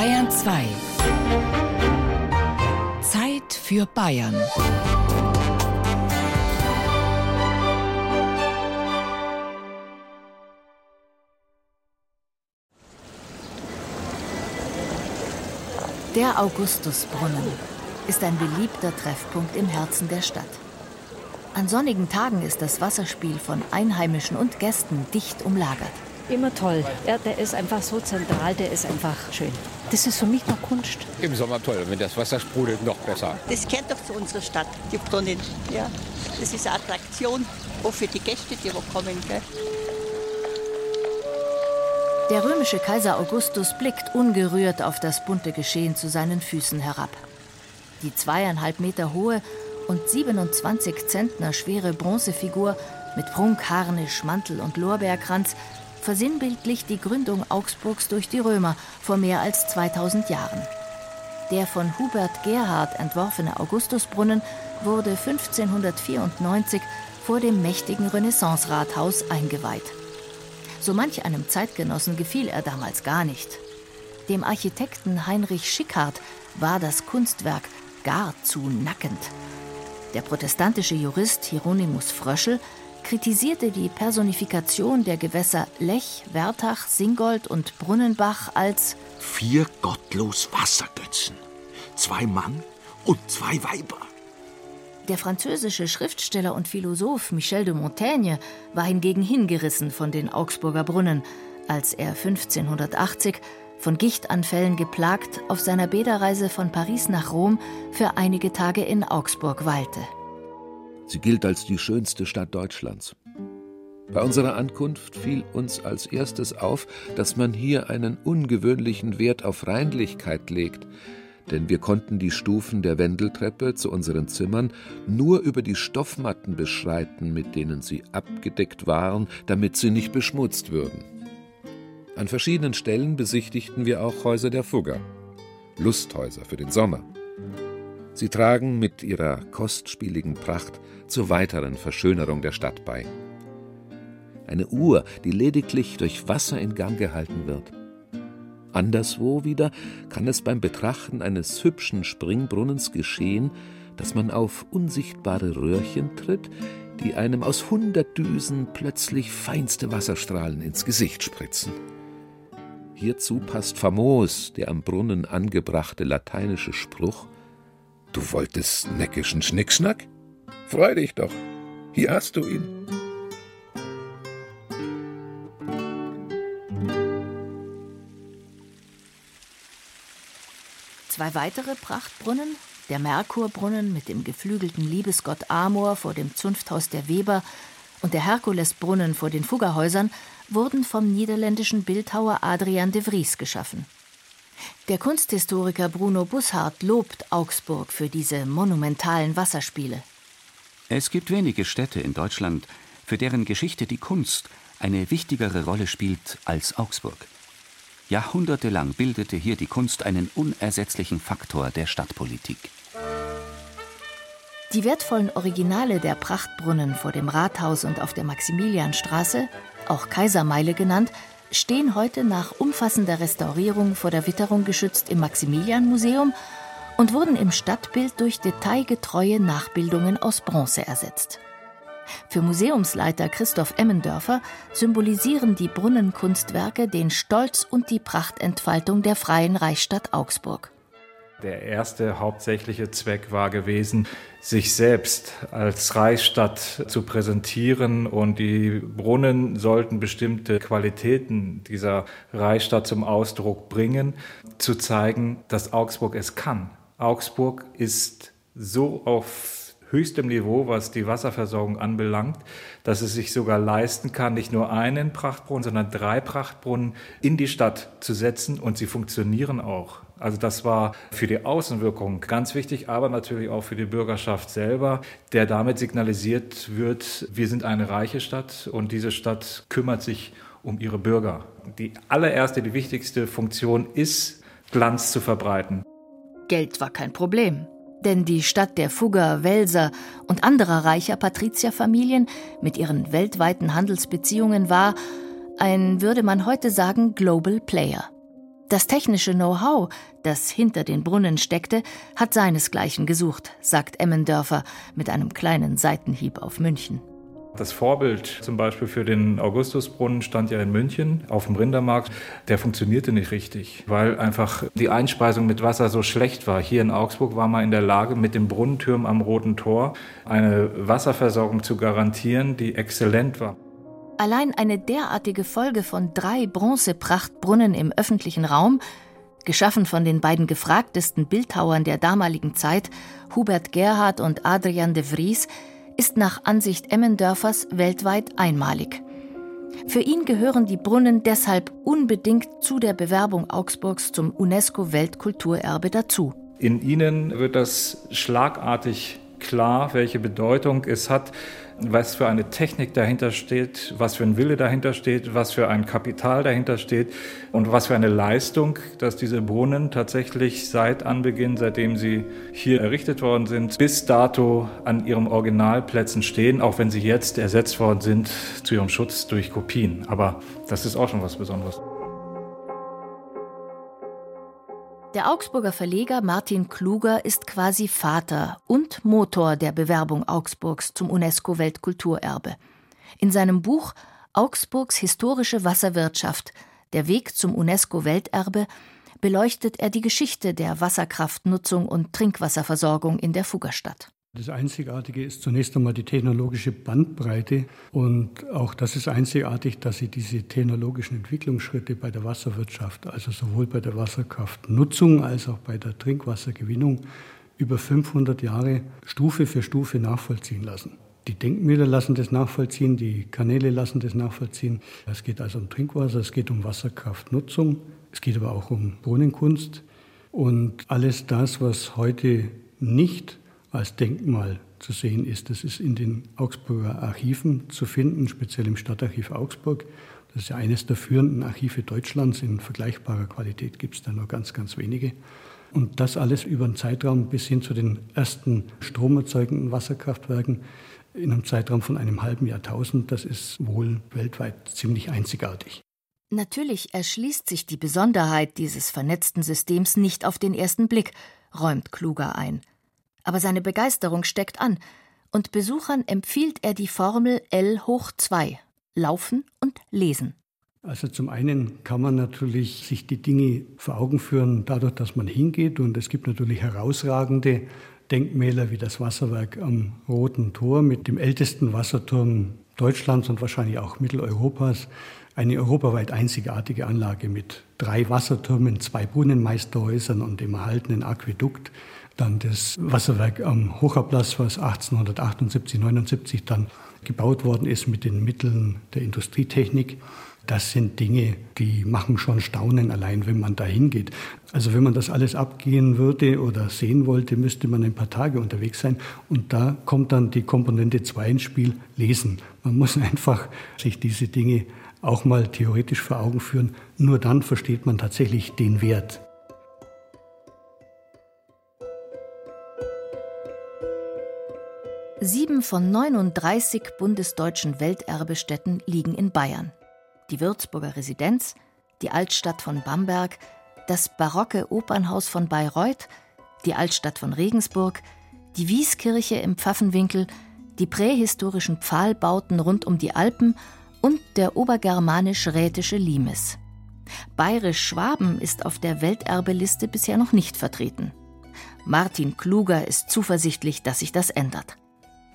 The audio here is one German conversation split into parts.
Bayern 2. Zeit für Bayern. Der Augustusbrunnen ist ein beliebter Treffpunkt im Herzen der Stadt. An sonnigen Tagen ist das Wasserspiel von Einheimischen und Gästen dicht umlagert. Immer toll. Ja, der ist einfach so zentral, der ist einfach schön. Das ist für mich noch Kunst. Im Sommer toll, wenn das Wasser sprudelt, noch besser. Das gehört doch zu unserer Stadt, die Brunnen. Ja, das ist eine Attraktion, auch für die Gäste, die wo kommen. Gell? Der römische Kaiser Augustus blickt ungerührt auf das bunte Geschehen zu seinen Füßen herab. Die zweieinhalb Meter hohe und 27 Zentner schwere Bronzefigur mit Prunkharnisch, Mantel und Lorbeerkranz versinnbildlicht die Gründung Augsburgs durch die Römer vor mehr als 2000 Jahren. Der von Hubert Gerhard entworfene Augustusbrunnen wurde 1594 vor dem mächtigen Renaissance-Rathaus eingeweiht. So manch einem Zeitgenossen gefiel er damals gar nicht. Dem Architekten Heinrich Schickhardt war das Kunstwerk gar zu nackend. Der protestantische Jurist Hieronymus Fröschel kritisierte die Personifikation der Gewässer Lech, Wertach, Singold und Brunnenbach als vier gottlos Wassergötzen, zwei Mann und zwei Weiber. Der französische Schriftsteller und Philosoph Michel de Montaigne war hingegen hingerissen von den Augsburger Brunnen, als er 1580 von Gichtanfällen geplagt auf seiner Bäderreise von Paris nach Rom für einige Tage in Augsburg weilte. Sie gilt als die schönste Stadt Deutschlands. Bei unserer Ankunft fiel uns als erstes auf, dass man hier einen ungewöhnlichen Wert auf Reinlichkeit legt, denn wir konnten die Stufen der Wendeltreppe zu unseren Zimmern nur über die Stoffmatten beschreiten, mit denen sie abgedeckt waren, damit sie nicht beschmutzt würden. An verschiedenen Stellen besichtigten wir auch Häuser der Fugger, Lusthäuser für den Sommer. Sie tragen mit ihrer kostspieligen Pracht zur weiteren Verschönerung der Stadt bei. Eine Uhr, die lediglich durch Wasser in Gang gehalten wird, Anderswo wieder kann es beim Betrachten eines hübschen Springbrunnens geschehen, dass man auf unsichtbare Röhrchen tritt, die einem aus hundert Düsen plötzlich feinste Wasserstrahlen ins Gesicht spritzen. Hierzu passt famos der am Brunnen angebrachte lateinische Spruch Du wolltest neckischen Schnickschnack? Freu dich doch, hier hast du ihn. Zwei weitere Prachtbrunnen, der Merkurbrunnen mit dem geflügelten Liebesgott Amor vor dem Zunfthaus der Weber und der Herkulesbrunnen vor den Fuggerhäusern, wurden vom niederländischen Bildhauer Adrian de Vries geschaffen. Der Kunsthistoriker Bruno Busshardt lobt Augsburg für diese monumentalen Wasserspiele. Es gibt wenige Städte in Deutschland, für deren Geschichte die Kunst eine wichtigere Rolle spielt als Augsburg. Jahrhundertelang bildete hier die Kunst einen unersetzlichen Faktor der Stadtpolitik. Die wertvollen Originale der Prachtbrunnen vor dem Rathaus und auf der Maximilianstraße, auch Kaisermeile genannt, stehen heute nach umfassender Restaurierung vor der Witterung geschützt im Maximilianmuseum und wurden im Stadtbild durch detailgetreue Nachbildungen aus Bronze ersetzt. Für Museumsleiter Christoph Emmendörfer symbolisieren die Brunnenkunstwerke den Stolz und die Prachtentfaltung der freien Reichsstadt Augsburg. Der erste hauptsächliche Zweck war gewesen, sich selbst als Reichsstadt zu präsentieren und die Brunnen sollten bestimmte Qualitäten dieser Reichsstadt zum Ausdruck bringen, zu zeigen, dass Augsburg es kann. Augsburg ist so auf höchstem Niveau, was die Wasserversorgung anbelangt, dass es sich sogar leisten kann, nicht nur einen Prachtbrunnen, sondern drei Prachtbrunnen in die Stadt zu setzen und sie funktionieren auch. Also das war für die Außenwirkung ganz wichtig, aber natürlich auch für die Bürgerschaft selber, der damit signalisiert wird, wir sind eine reiche Stadt und diese Stadt kümmert sich um ihre Bürger. Die allererste, die wichtigste Funktion ist, Glanz zu verbreiten. Geld war kein Problem. Denn die Stadt der Fugger, Welser und anderer reicher Patrizierfamilien mit ihren weltweiten Handelsbeziehungen war ein, würde man heute sagen, Global Player. Das technische Know-how, das hinter den Brunnen steckte, hat seinesgleichen gesucht, sagt Emmendörfer mit einem kleinen Seitenhieb auf München. Das Vorbild zum Beispiel für den Augustusbrunnen stand ja in München auf dem Rindermarkt. Der funktionierte nicht richtig, weil einfach die Einspeisung mit Wasser so schlecht war. Hier in Augsburg war man in der Lage, mit dem Brunnentürm am Roten Tor eine Wasserversorgung zu garantieren, die exzellent war. Allein eine derartige Folge von drei Bronzeprachtbrunnen im öffentlichen Raum, geschaffen von den beiden gefragtesten Bildhauern der damaligen Zeit, Hubert Gerhard und Adrian de Vries, ist nach Ansicht Emmendörfers weltweit einmalig. Für ihn gehören die Brunnen deshalb unbedingt zu der Bewerbung Augsburgs zum UNESCO-Weltkulturerbe dazu. In ihnen wird das schlagartig klar, welche Bedeutung es hat, was für eine Technik dahinter steht, was für ein Wille dahinter steht, was für ein Kapital dahinter steht und was für eine Leistung, dass diese Brunnen tatsächlich seit Anbeginn, seitdem sie hier errichtet worden sind, bis dato an ihren Originalplätzen stehen, auch wenn sie jetzt ersetzt worden sind zu ihrem Schutz durch Kopien. Aber das ist auch schon was Besonderes. Der Augsburger Verleger Martin Kluger ist quasi Vater und Motor der Bewerbung Augsburgs zum UNESCO-Weltkulturerbe. In seinem Buch Augsburgs historische Wasserwirtschaft Der Weg zum UNESCO-Welterbe beleuchtet er die Geschichte der Wasserkraftnutzung und Trinkwasserversorgung in der Fuggerstadt. Das Einzigartige ist zunächst einmal die technologische Bandbreite. Und auch das ist einzigartig, dass sie diese technologischen Entwicklungsschritte bei der Wasserwirtschaft, also sowohl bei der Wasserkraftnutzung als auch bei der Trinkwassergewinnung, über 500 Jahre Stufe für Stufe nachvollziehen lassen. Die Denkmäler lassen das nachvollziehen, die Kanäle lassen das nachvollziehen. Es geht also um Trinkwasser, es geht um Wasserkraftnutzung, es geht aber auch um Brunnenkunst. Und alles das, was heute nicht als Denkmal zu sehen ist. Das ist in den Augsburger Archiven zu finden, speziell im Stadtarchiv Augsburg. Das ist ja eines der führenden Archive Deutschlands. In vergleichbarer Qualität gibt es da nur ganz, ganz wenige. Und das alles über einen Zeitraum bis hin zu den ersten stromerzeugenden Wasserkraftwerken in einem Zeitraum von einem halben Jahrtausend, das ist wohl weltweit ziemlich einzigartig. Natürlich erschließt sich die Besonderheit dieses vernetzten Systems nicht auf den ersten Blick, räumt Kluger ein aber seine Begeisterung steckt an, und Besuchern empfiehlt er die Formel L hoch 2, Laufen und Lesen. Also zum einen kann man natürlich sich die Dinge vor Augen führen, dadurch, dass man hingeht. Und es gibt natürlich herausragende Denkmäler wie das Wasserwerk am Roten Tor mit dem ältesten Wasserturm Deutschlands und wahrscheinlich auch Mitteleuropas. Eine europaweit einzigartige Anlage mit drei Wassertürmen, zwei Brunnenmeisterhäusern und dem erhaltenen Aquädukt. Dann das Wasserwerk am Hocherplatz, was 1878, 79 dann gebaut worden ist mit den Mitteln der Industrietechnik. Das sind Dinge, die machen schon Staunen allein, wenn man da hingeht. Also wenn man das alles abgehen würde oder sehen wollte, müsste man ein paar Tage unterwegs sein. Und da kommt dann die Komponente 2 ins Spiel, lesen. Man muss einfach sich diese Dinge auch mal theoretisch vor Augen führen. Nur dann versteht man tatsächlich den Wert. Sieben von 39 bundesdeutschen Welterbestätten liegen in Bayern. Die Würzburger Residenz, die Altstadt von Bamberg, das barocke Opernhaus von Bayreuth, die Altstadt von Regensburg, die Wieskirche im Pfaffenwinkel, die prähistorischen Pfahlbauten rund um die Alpen und der obergermanisch-rätische Limes. Bayerisch-Schwaben ist auf der Welterbeliste bisher noch nicht vertreten. Martin Kluger ist zuversichtlich, dass sich das ändert.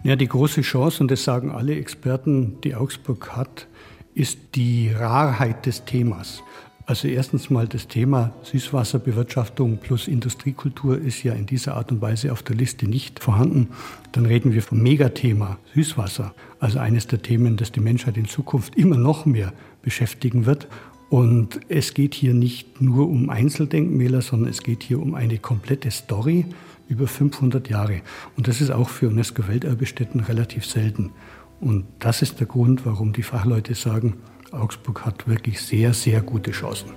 Ja, die große Chance, und das sagen alle Experten, die Augsburg hat, ist die Rarheit des Themas. Also erstens mal das Thema Süßwasserbewirtschaftung plus Industriekultur ist ja in dieser Art und Weise auf der Liste nicht vorhanden. Dann reden wir vom Megathema Süßwasser, also eines der Themen, das die Menschheit in Zukunft immer noch mehr beschäftigen wird. Und es geht hier nicht nur um Einzeldenkmäler, sondern es geht hier um eine komplette Story über 500 Jahre. Und das ist auch für UNESCO-Welterbestätten relativ selten. Und das ist der Grund, warum die Fachleute sagen, Augsburg hat wirklich sehr, sehr gute Chancen.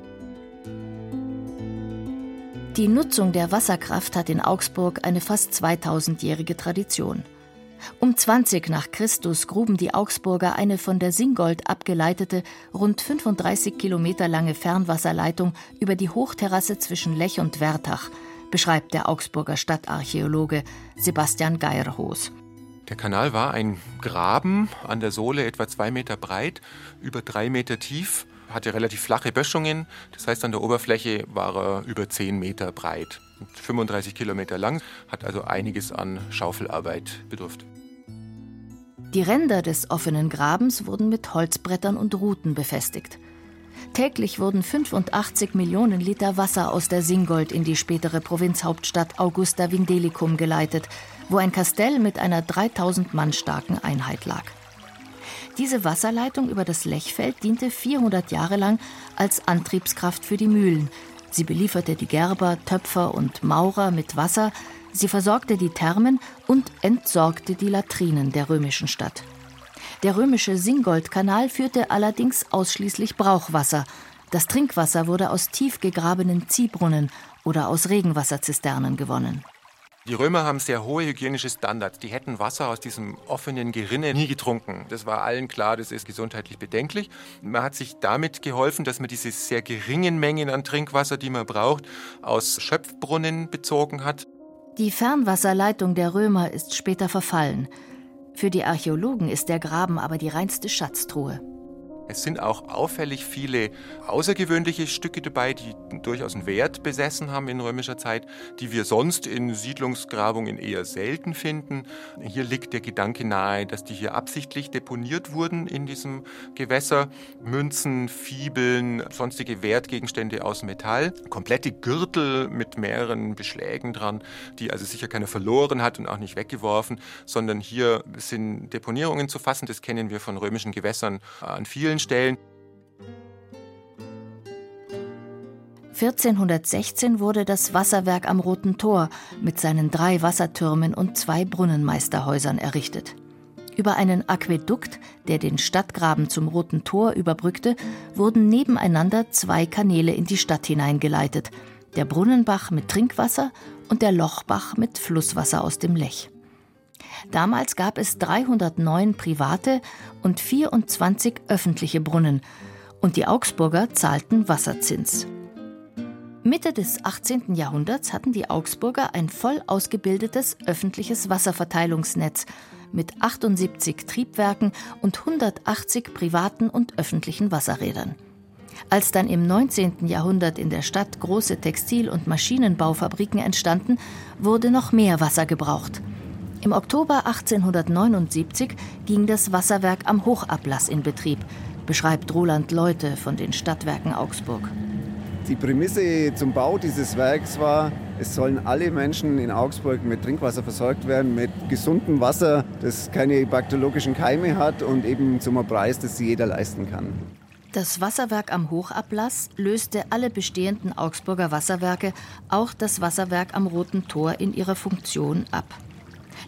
Die Nutzung der Wasserkraft hat in Augsburg eine fast 2000-jährige Tradition. Um 20 nach Christus gruben die Augsburger eine von der Singold abgeleitete, rund 35 Kilometer lange Fernwasserleitung über die Hochterrasse zwischen Lech und Wertach, beschreibt der Augsburger Stadtarchäologe Sebastian Geierhoos. Der Kanal war ein Graben an der Sohle etwa zwei Meter breit, über drei Meter tief, hatte relativ flache Böschungen. Das heißt, an der Oberfläche war er über zehn Meter breit, 35 Kilometer lang, hat also einiges an Schaufelarbeit bedurft. Die Ränder des offenen Grabens wurden mit Holzbrettern und Ruten befestigt. Täglich wurden 85 Millionen Liter Wasser aus der Singold in die spätere Provinzhauptstadt Augusta Vindelicum geleitet, wo ein Kastell mit einer 3000 Mann starken Einheit lag. Diese Wasserleitung über das Lechfeld diente 400 Jahre lang als Antriebskraft für die Mühlen. Sie belieferte die Gerber, Töpfer und Maurer mit Wasser, Sie versorgte die Thermen und entsorgte die Latrinen der römischen Stadt. Der römische Singoldkanal führte allerdings ausschließlich Brauchwasser. Das Trinkwasser wurde aus tief gegrabenen Ziehbrunnen oder aus Regenwasserzisternen gewonnen. Die Römer haben sehr hohe hygienische Standards. Die hätten Wasser aus diesem offenen Gerinne nie getrunken. Das war allen klar, das ist gesundheitlich bedenklich. Man hat sich damit geholfen, dass man diese sehr geringen Mengen an Trinkwasser, die man braucht, aus Schöpfbrunnen bezogen hat. Die Fernwasserleitung der Römer ist später verfallen. Für die Archäologen ist der Graben aber die reinste Schatztruhe. Es sind auch auffällig viele außergewöhnliche Stücke dabei, die durchaus einen Wert besessen haben in römischer Zeit, die wir sonst in Siedlungsgrabungen eher selten finden. Hier liegt der Gedanke nahe, dass die hier absichtlich deponiert wurden in diesem Gewässer. Münzen, Fibeln, sonstige Wertgegenstände aus Metall, komplette Gürtel mit mehreren Beschlägen dran, die also sicher keiner verloren hat und auch nicht weggeworfen, sondern hier sind Deponierungen zu fassen. Das kennen wir von römischen Gewässern an vielen vielen Stellen. 1416 wurde das Wasserwerk am Roten Tor mit seinen drei Wassertürmen und zwei Brunnenmeisterhäusern errichtet. Über einen Aquädukt, der den Stadtgraben zum Roten Tor überbrückte, wurden nebeneinander zwei Kanäle in die Stadt hineingeleitet: der Brunnenbach mit Trinkwasser und der Lochbach mit Flusswasser aus dem Lech. Damals gab es 309 private und 24 öffentliche Brunnen und die Augsburger zahlten Wasserzins. Mitte des 18. Jahrhunderts hatten die Augsburger ein voll ausgebildetes öffentliches Wasserverteilungsnetz mit 78 Triebwerken und 180 privaten und öffentlichen Wasserrädern. Als dann im 19. Jahrhundert in der Stadt große Textil- und Maschinenbaufabriken entstanden, wurde noch mehr Wasser gebraucht. Im Oktober 1879 ging das Wasserwerk am Hochablass in Betrieb, beschreibt Roland Leute von den Stadtwerken Augsburg. Die Prämisse zum Bau dieses Werks war, es sollen alle Menschen in Augsburg mit Trinkwasser versorgt werden, mit gesundem Wasser, das keine bakteriologischen Keime hat und eben zum Preis, das jeder leisten kann. Das Wasserwerk am Hochablass löste alle bestehenden Augsburger Wasserwerke, auch das Wasserwerk am Roten Tor, in ihrer Funktion ab.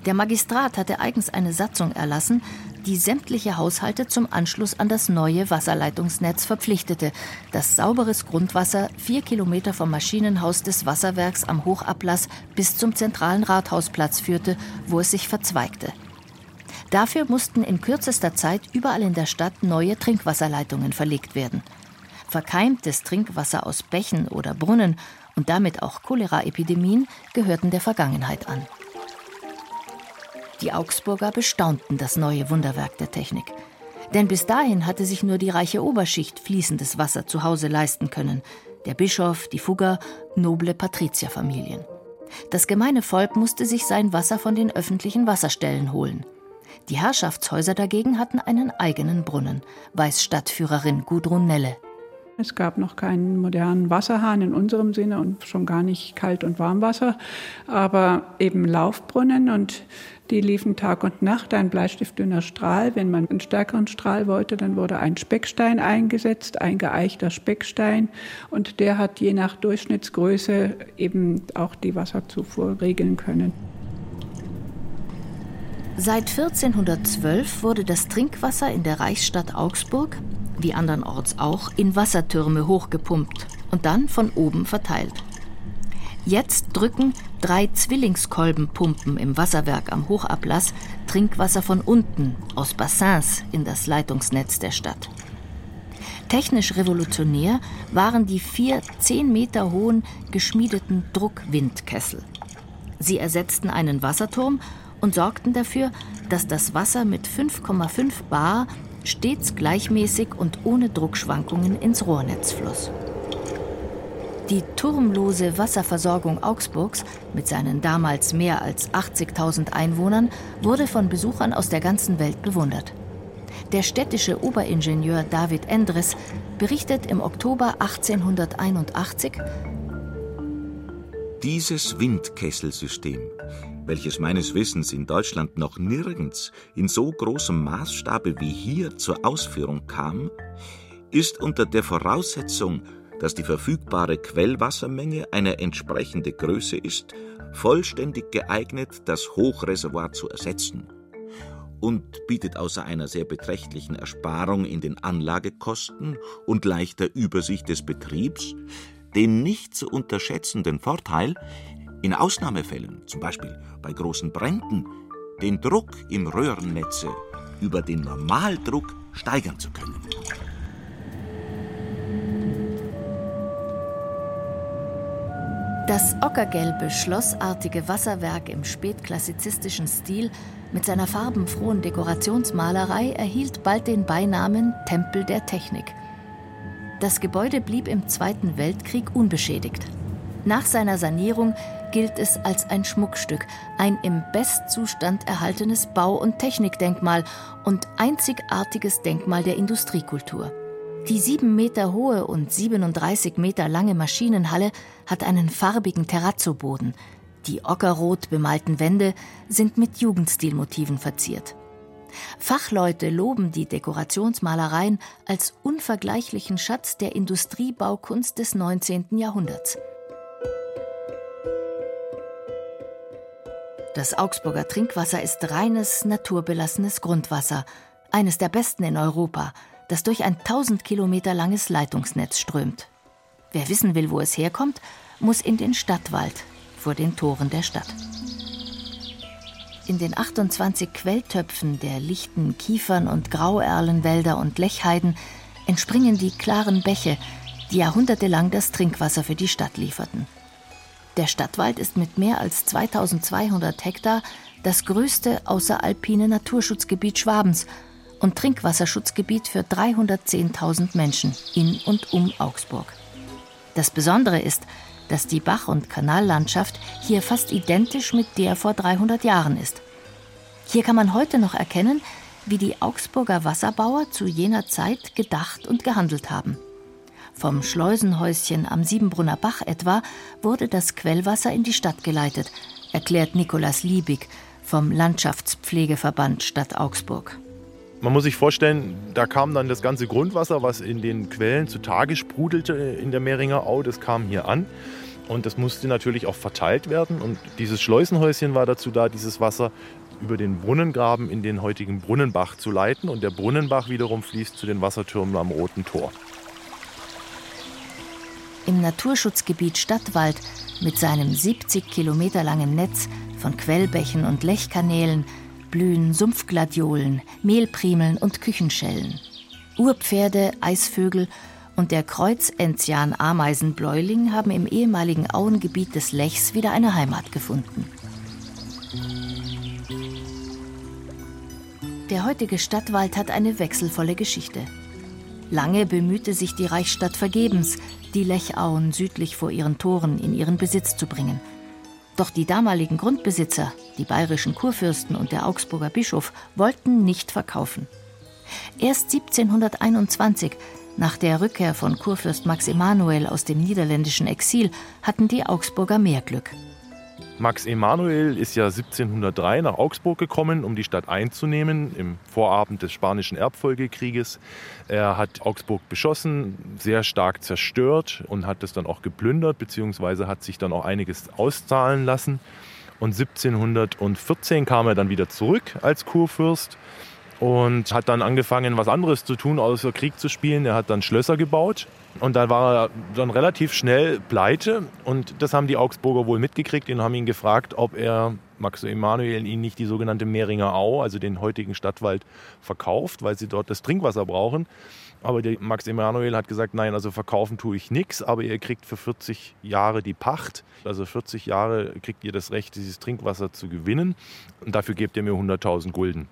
Der Magistrat hatte eigens eine Satzung erlassen, die sämtliche Haushalte zum Anschluss an das neue Wasserleitungsnetz verpflichtete, das sauberes Grundwasser vier Kilometer vom Maschinenhaus des Wasserwerks am Hochablass bis zum zentralen Rathausplatz führte, wo es sich verzweigte. Dafür mussten in kürzester Zeit überall in der Stadt neue Trinkwasserleitungen verlegt werden. Verkeimtes Trinkwasser aus Bächen oder Brunnen und damit auch Choleraepidemien gehörten der Vergangenheit an. Die Augsburger bestaunten das neue Wunderwerk der Technik. Denn bis dahin hatte sich nur die reiche Oberschicht fließendes Wasser zu Hause leisten können. Der Bischof, die Fugger, noble Patrizierfamilien. Das gemeine Volk musste sich sein Wasser von den öffentlichen Wasserstellen holen. Die Herrschaftshäuser dagegen hatten einen eigenen Brunnen, weiß Stadtführerin Gudrun Nelle. Es gab noch keinen modernen Wasserhahn in unserem Sinne und schon gar nicht Kalt- und Warmwasser, aber eben Laufbrunnen und die liefen Tag und Nacht, ein bleistiftdünner Strahl. Wenn man einen stärkeren Strahl wollte, dann wurde ein Speckstein eingesetzt, ein geeichter Speckstein. Und der hat je nach Durchschnittsgröße eben auch die Wasserzufuhr regeln können. Seit 1412 wurde das Trinkwasser in der Reichsstadt Augsburg, wie andernorts auch, in Wassertürme hochgepumpt und dann von oben verteilt. Jetzt drücken drei Zwillingskolbenpumpen im Wasserwerk am Hochablass Trinkwasser von unten aus Bassins in das Leitungsnetz der Stadt. Technisch revolutionär waren die vier zehn Meter hohen geschmiedeten Druckwindkessel. Sie ersetzten einen Wasserturm und sorgten dafür, dass das Wasser mit 5,5 Bar stets gleichmäßig und ohne Druckschwankungen ins Rohrnetz floss. Die turmlose Wasserversorgung Augsburgs mit seinen damals mehr als 80.000 Einwohnern wurde von Besuchern aus der ganzen Welt bewundert. Der städtische Oberingenieur David Endres berichtet im Oktober 1881, dieses Windkesselsystem, welches meines Wissens in Deutschland noch nirgends in so großem Maßstabe wie hier zur Ausführung kam, ist unter der Voraussetzung, dass die verfügbare Quellwassermenge eine entsprechende Größe ist, vollständig geeignet, das Hochreservoir zu ersetzen und bietet außer einer sehr beträchtlichen Ersparung in den Anlagekosten und leichter Übersicht des Betriebs den nicht zu unterschätzenden Vorteil, in Ausnahmefällen, zum Beispiel bei großen Bränden, den Druck im Röhrennetze über den Normaldruck steigern zu können. Das ockergelbe, schlossartige Wasserwerk im spätklassizistischen Stil mit seiner farbenfrohen Dekorationsmalerei erhielt bald den Beinamen Tempel der Technik. Das Gebäude blieb im Zweiten Weltkrieg unbeschädigt. Nach seiner Sanierung gilt es als ein Schmuckstück, ein im Bestzustand erhaltenes Bau- und Technikdenkmal und einzigartiges Denkmal der Industriekultur. Die sieben Meter hohe und 37 Meter lange Maschinenhalle hat einen farbigen Terrazzoboden. Die ockerrot bemalten Wände sind mit Jugendstilmotiven verziert. Fachleute loben die Dekorationsmalereien als unvergleichlichen Schatz der Industriebaukunst des 19. Jahrhunderts. Das Augsburger Trinkwasser ist reines, naturbelassenes Grundwasser, eines der besten in Europa – das durch ein 1000 Kilometer langes Leitungsnetz strömt. Wer wissen will, wo es herkommt, muss in den Stadtwald vor den Toren der Stadt. In den 28 Quelltöpfen der lichten Kiefern- und Grauerlenwälder und Lechheiden entspringen die klaren Bäche, die jahrhundertelang das Trinkwasser für die Stadt lieferten. Der Stadtwald ist mit mehr als 2200 Hektar das größte außeralpine Naturschutzgebiet Schwabens und Trinkwasserschutzgebiet für 310.000 Menschen in und um Augsburg. Das Besondere ist, dass die Bach- und Kanallandschaft hier fast identisch mit der vor 300 Jahren ist. Hier kann man heute noch erkennen, wie die Augsburger Wasserbauer zu jener Zeit gedacht und gehandelt haben. Vom Schleusenhäuschen am Siebenbrunner Bach etwa wurde das Quellwasser in die Stadt geleitet, erklärt Nikolaus Liebig vom Landschaftspflegeverband Stadt Augsburg. Man muss sich vorstellen, da kam dann das ganze Grundwasser, was in den Quellen zutage sprudelte in der Mehringer Au, das kam hier an. Und das musste natürlich auch verteilt werden. Und dieses Schleusenhäuschen war dazu da, dieses Wasser über den Brunnengraben in den heutigen Brunnenbach zu leiten. Und der Brunnenbach wiederum fließt zu den Wassertürmen am Roten Tor. Im Naturschutzgebiet Stadtwald mit seinem 70 Kilometer langen Netz von Quellbächen und Lechkanälen blühen Sumpfgladiolen, Mehlprimeln und Küchenschellen. Urpferde, Eisvögel und der Kreuzenzian-Ameisenbläuling haben im ehemaligen Auengebiet des Lechs wieder eine Heimat gefunden. Der heutige Stadtwald hat eine wechselvolle Geschichte. Lange bemühte sich die Reichsstadt vergebens, die Lechauen südlich vor ihren Toren in ihren Besitz zu bringen. Doch die damaligen Grundbesitzer, die bayerischen Kurfürsten und der Augsburger Bischof, wollten nicht verkaufen. Erst 1721, nach der Rückkehr von Kurfürst Max Emanuel aus dem niederländischen Exil, hatten die Augsburger mehr Glück. Max Emanuel ist ja 1703 nach Augsburg gekommen, um die Stadt einzunehmen, im Vorabend des Spanischen Erbfolgekrieges. Er hat Augsburg beschossen, sehr stark zerstört und hat es dann auch geplündert, beziehungsweise hat sich dann auch einiges auszahlen lassen. Und 1714 kam er dann wieder zurück als Kurfürst und hat dann angefangen, was anderes zu tun, außer Krieg zu spielen. Er hat dann Schlösser gebaut und dann war er dann relativ schnell pleite und das haben die Augsburger wohl mitgekriegt und haben ihn gefragt, ob er Max Emanuel ihnen nicht die sogenannte Mehringer Au, also den heutigen Stadtwald, verkauft, weil sie dort das Trinkwasser brauchen. Aber der Max Emanuel hat gesagt, nein, also verkaufen tue ich nichts, aber ihr kriegt für 40 Jahre die Pacht. Also 40 Jahre kriegt ihr das Recht, dieses Trinkwasser zu gewinnen. Und dafür gebt ihr mir 100.000 Gulden.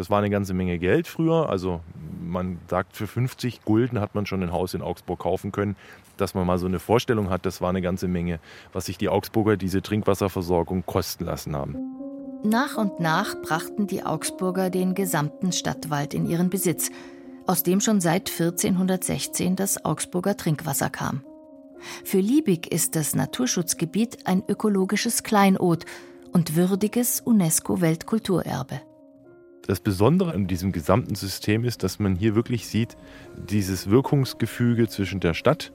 Das war eine ganze Menge Geld früher. Also man sagt, für 50 Gulden hat man schon ein Haus in Augsburg kaufen können. Dass man mal so eine Vorstellung hat, das war eine ganze Menge, was sich die Augsburger diese Trinkwasserversorgung kosten lassen haben. Nach und nach brachten die Augsburger den gesamten Stadtwald in ihren Besitz aus dem schon seit 1416 das Augsburger Trinkwasser kam. Für Liebig ist das Naturschutzgebiet ein ökologisches Kleinod und würdiges UNESCO-Weltkulturerbe. Das Besondere an diesem gesamten System ist, dass man hier wirklich sieht, dieses Wirkungsgefüge zwischen der Stadt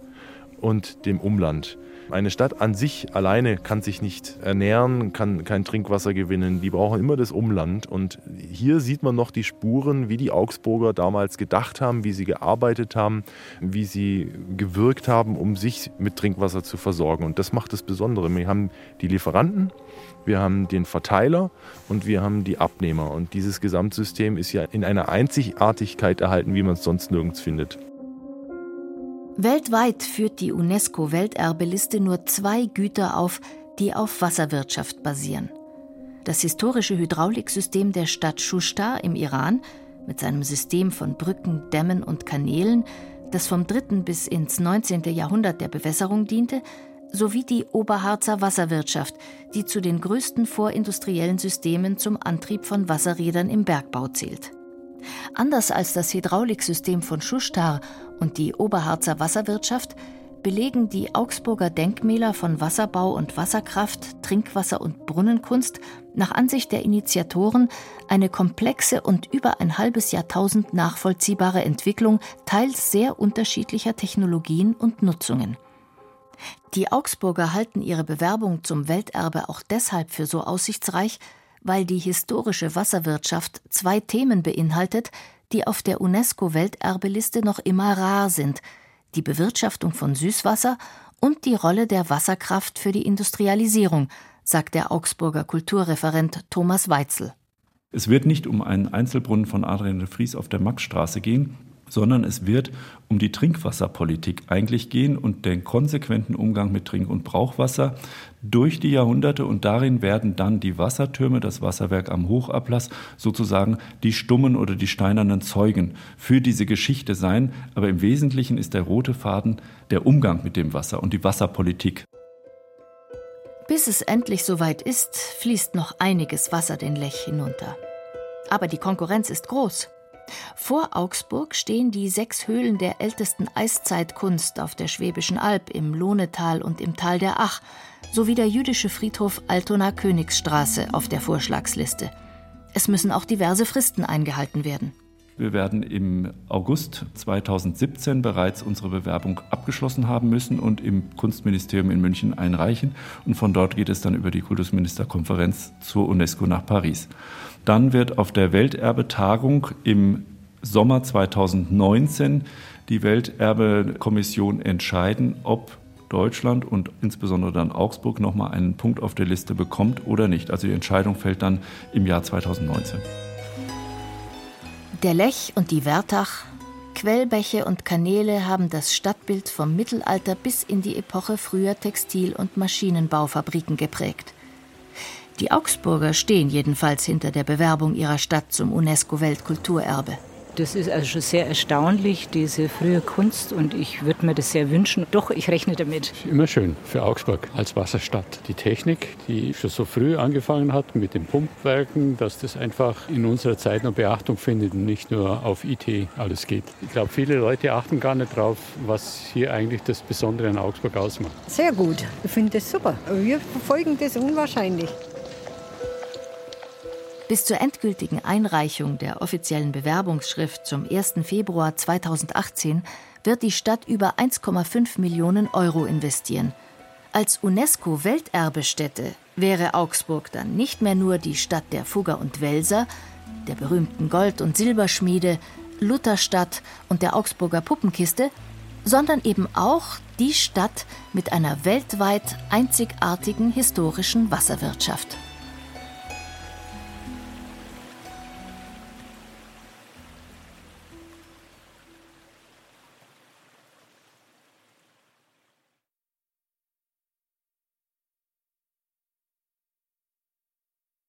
und dem Umland. Eine Stadt an sich alleine kann sich nicht ernähren, kann kein Trinkwasser gewinnen. Die brauchen immer das Umland. Und hier sieht man noch die Spuren, wie die Augsburger damals gedacht haben, wie sie gearbeitet haben, wie sie gewirkt haben, um sich mit Trinkwasser zu versorgen. Und das macht das Besondere. Wir haben die Lieferanten, wir haben den Verteiler und wir haben die Abnehmer. Und dieses Gesamtsystem ist ja in einer Einzigartigkeit erhalten, wie man es sonst nirgends findet. Weltweit führt die UNESCO-Welterbeliste nur zwei Güter auf, die auf Wasserwirtschaft basieren. Das historische Hydrauliksystem der Stadt Shushtar im Iran mit seinem System von Brücken, Dämmen und Kanälen, das vom 3. bis ins 19. Jahrhundert der Bewässerung diente, sowie die Oberharzer Wasserwirtschaft, die zu den größten vorindustriellen Systemen zum Antrieb von Wasserrädern im Bergbau zählt. Anders als das Hydrauliksystem von Schuschtar und die Oberharzer Wasserwirtschaft belegen die Augsburger Denkmäler von Wasserbau und Wasserkraft, Trinkwasser und Brunnenkunst nach Ansicht der Initiatoren eine komplexe und über ein halbes Jahrtausend nachvollziehbare Entwicklung teils sehr unterschiedlicher Technologien und Nutzungen. Die Augsburger halten ihre Bewerbung zum Welterbe auch deshalb für so aussichtsreich, weil die historische Wasserwirtschaft zwei Themen beinhaltet, die auf der UNESCO-Welterbeliste noch immer rar sind: die Bewirtschaftung von Süßwasser und die Rolle der Wasserkraft für die Industrialisierung, sagt der Augsburger Kulturreferent Thomas Weitzel. Es wird nicht um einen Einzelbrunnen von Adrian de Vries auf der Maxstraße gehen, sondern es wird um die Trinkwasserpolitik eigentlich gehen und den konsequenten Umgang mit Trink- und Brauchwasser durch die Jahrhunderte. Und darin werden dann die Wassertürme, das Wasserwerk am Hochablass, sozusagen die stummen oder die steinernen Zeugen für diese Geschichte sein. Aber im Wesentlichen ist der rote Faden der Umgang mit dem Wasser und die Wasserpolitik. Bis es endlich soweit ist, fließt noch einiges Wasser den Lech hinunter. Aber die Konkurrenz ist groß. Vor Augsburg stehen die sechs Höhlen der ältesten Eiszeitkunst auf der Schwäbischen Alb im Lohnetal und im Tal der Ach, sowie der jüdische Friedhof Altona Königsstraße auf der Vorschlagsliste. Es müssen auch diverse Fristen eingehalten werden. Wir werden im August 2017 bereits unsere Bewerbung abgeschlossen haben müssen und im Kunstministerium in München einreichen. Und von dort geht es dann über die Kultusministerkonferenz zur UNESCO nach Paris. Dann wird auf der Welterbetagung im Sommer 2019 die Welterbekommission entscheiden, ob Deutschland und insbesondere dann Augsburg nochmal einen Punkt auf der Liste bekommt oder nicht. Also die Entscheidung fällt dann im Jahr 2019. Der Lech und die Wertach, Quellbäche und Kanäle haben das Stadtbild vom Mittelalter bis in die Epoche früher Textil- und Maschinenbaufabriken geprägt. Die Augsburger stehen jedenfalls hinter der Bewerbung ihrer Stadt zum UNESCO-Weltkulturerbe. Das ist also schon sehr erstaunlich, diese frühe Kunst, und ich würde mir das sehr wünschen. Doch, ich rechne damit. Immer schön für Augsburg als Wasserstadt. Die Technik, die schon so früh angefangen hat mit den Pumpwerken, dass das einfach in unserer Zeit noch Beachtung findet und nicht nur auf IT alles geht. Ich glaube, viele Leute achten gar nicht drauf, was hier eigentlich das Besondere an Augsburg ausmacht. Sehr gut. Ich finde das super. Wir verfolgen das unwahrscheinlich. Bis zur endgültigen Einreichung der offiziellen Bewerbungsschrift zum 1. Februar 2018 wird die Stadt über 1,5 Millionen Euro investieren. Als UNESCO-Welterbestätte wäre Augsburg dann nicht mehr nur die Stadt der Fugger und Welser, der berühmten Gold- und Silberschmiede, Lutherstadt und der Augsburger Puppenkiste, sondern eben auch die Stadt mit einer weltweit einzigartigen historischen Wasserwirtschaft.